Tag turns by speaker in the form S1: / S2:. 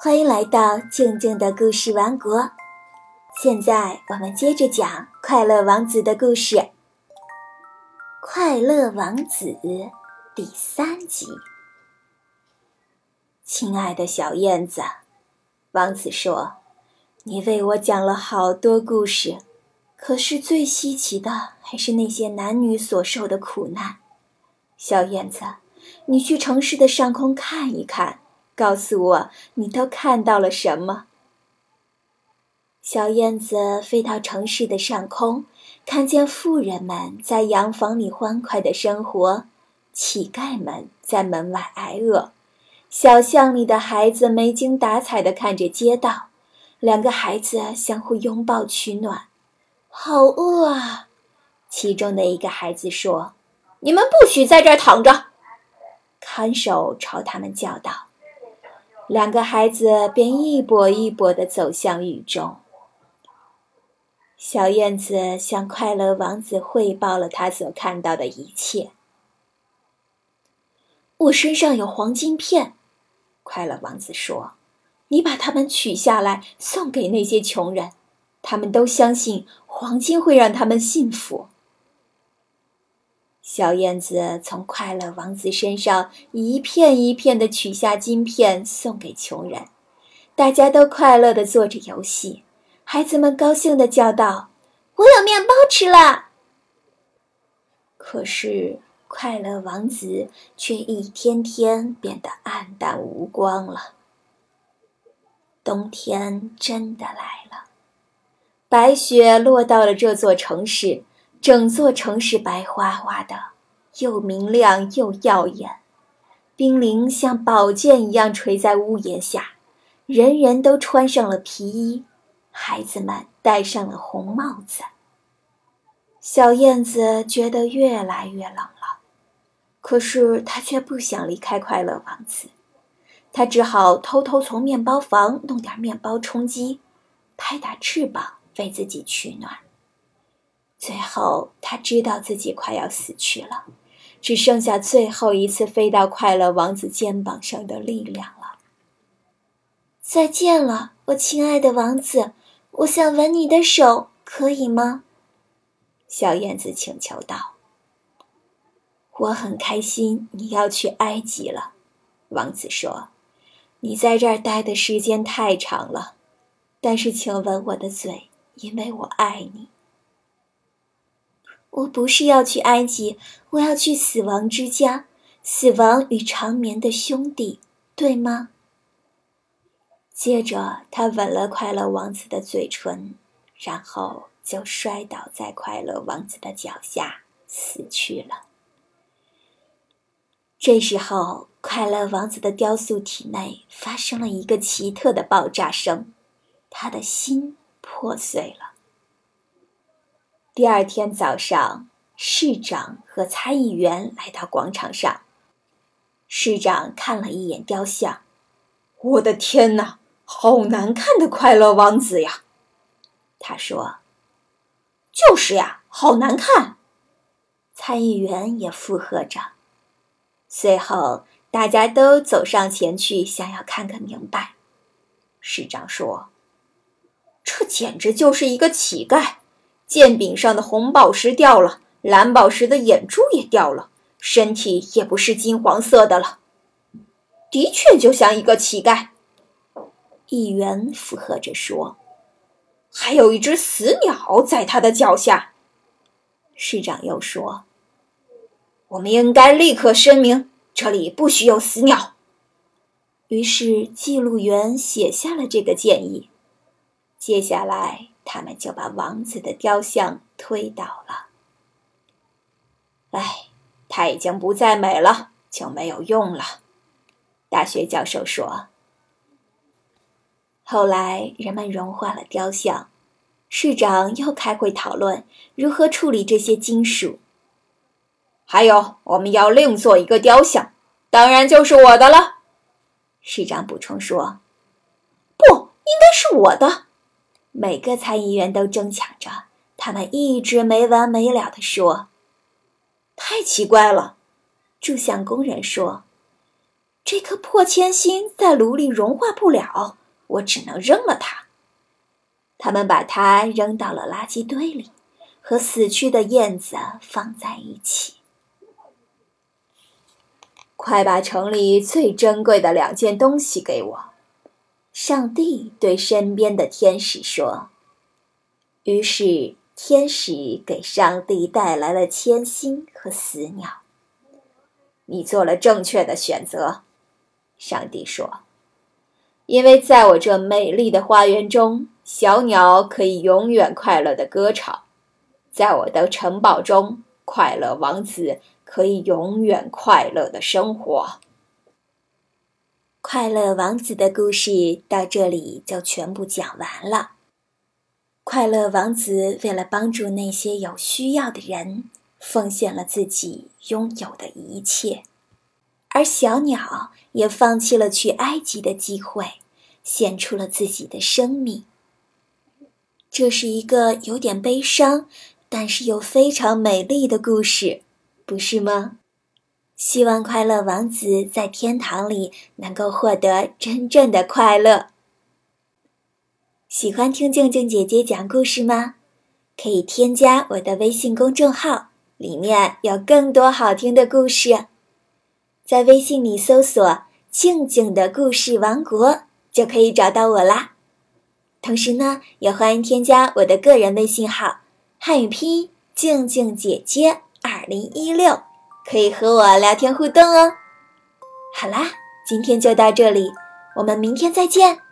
S1: 欢迎来到静静的故事王国。现在我们接着讲《快乐王子》的故事，《快乐王子》第三集。亲爱的小燕子，王子说：“你为我讲了好多故事，可是最稀奇的还是那些男女所受的苦难。小燕子，你去城市的上空看一看。”告诉我，你都看到了什么？小燕子飞到城市的上空，看见富人们在洋房里欢快的生活，乞丐们在门外挨饿，小巷里的孩子没精打采的看着街道，两个孩子相互拥抱取暖。好饿啊！其中的一个孩子说：“你们不许在这儿躺着！”看守朝他们叫道。两个孩子便一跛一跛地走向雨中。小燕子向快乐王子汇报了他所看到的一切。我身上有黄金片，快乐王子说：“你把它们取下来送给那些穷人，他们都相信黄金会让他们幸福。”小燕子从快乐王子身上一片一片地取下金片，送给穷人。大家都快乐地做着游戏，孩子们高兴地叫道：“我有面包吃了！”可是，快乐王子却一天天变得黯淡无光了。冬天真的来了，白雪落到了这座城市。整座城市白花花的，又明亮又耀眼，冰凌像宝剑一样垂在屋檐下，人人都穿上了皮衣，孩子们戴上了红帽子。小燕子觉得越来越冷了，可是她却不想离开快乐王子，她只好偷偷从面包房弄点面包充饥，拍打翅膀为自己取暖。最后，他知道自己快要死去了，只剩下最后一次飞到快乐王子肩膀上的力量了。再见了，我亲爱的王子，我想吻你的手，可以吗？小燕子请求道。我很开心你要去埃及了，王子说。你在这儿待的时间太长了，但是请吻我的嘴，因为我爱你。我不是要去埃及，我要去死亡之家，死亡与长眠的兄弟，对吗？接着，他吻了快乐王子的嘴唇，然后就摔倒在快乐王子的脚下，死去了。这时候，快乐王子的雕塑体内发生了一个奇特的爆炸声，他的心破碎了。第二天早上，市长和参议员来到广场上。市长看了一眼雕像，我的天哪，好难看的快乐王子呀！他说：“就是呀，好难看。”参议员也附和着。随后，大家都走上前去，想要看个明白。市长说：“这简直就是一个乞丐。”剑柄上的红宝石掉了，蓝宝石的眼珠也掉了，身体也不是金黄色的了，的确就像一个乞丐。议员附和着说：“还有一只死鸟在他的脚下。”市长又说：“我们应该立刻声明，这里不许有死鸟。”于是记录员写下了这个建议。接下来。他们就把王子的雕像推倒了。哎，它已经不再美了，就没有用了。大学教授说。后来人们融化了雕像，市长又开会讨论如何处理这些金属。还有，我们要另做一个雕像，当然就是我的了。市长补充说：“不应该是我的。”每个参议员都争抢着，他们一直没完没了地说：“太奇怪了。”铸像工人说：“这颗破铅芯在炉里融化不了，我只能扔了它。他们把它扔到了垃圾堆里，和死去的燕子放在一起。快把城里最珍贵的两件东西给我！上帝对身边的天使说。于是，天使给上帝带来了铅心和死鸟。你做了正确的选择，上帝说，因为在我这美丽的花园中，小鸟可以永远快乐的歌唱；在我的城堡中，快乐王子。可以永远快乐的生活。快乐王子的故事到这里就全部讲完了。快乐王子为了帮助那些有需要的人，奉献了自己拥有的一切，而小鸟也放弃了去埃及的机会，献出了自己的生命。这是一个有点悲伤，但是又非常美丽的故事。不是吗？希望快乐王子在天堂里能够获得真正的快乐。喜欢听静静姐姐讲故事吗？可以添加我的微信公众号，里面有更多好听的故事。在微信里搜索“静静的故事王国”就可以找到我啦。同时呢，也欢迎添加我的个人微信号“汉语拼音静静姐姐”。二零一六，可以和我聊天互动哦。好啦，今天就到这里，我们明天再见。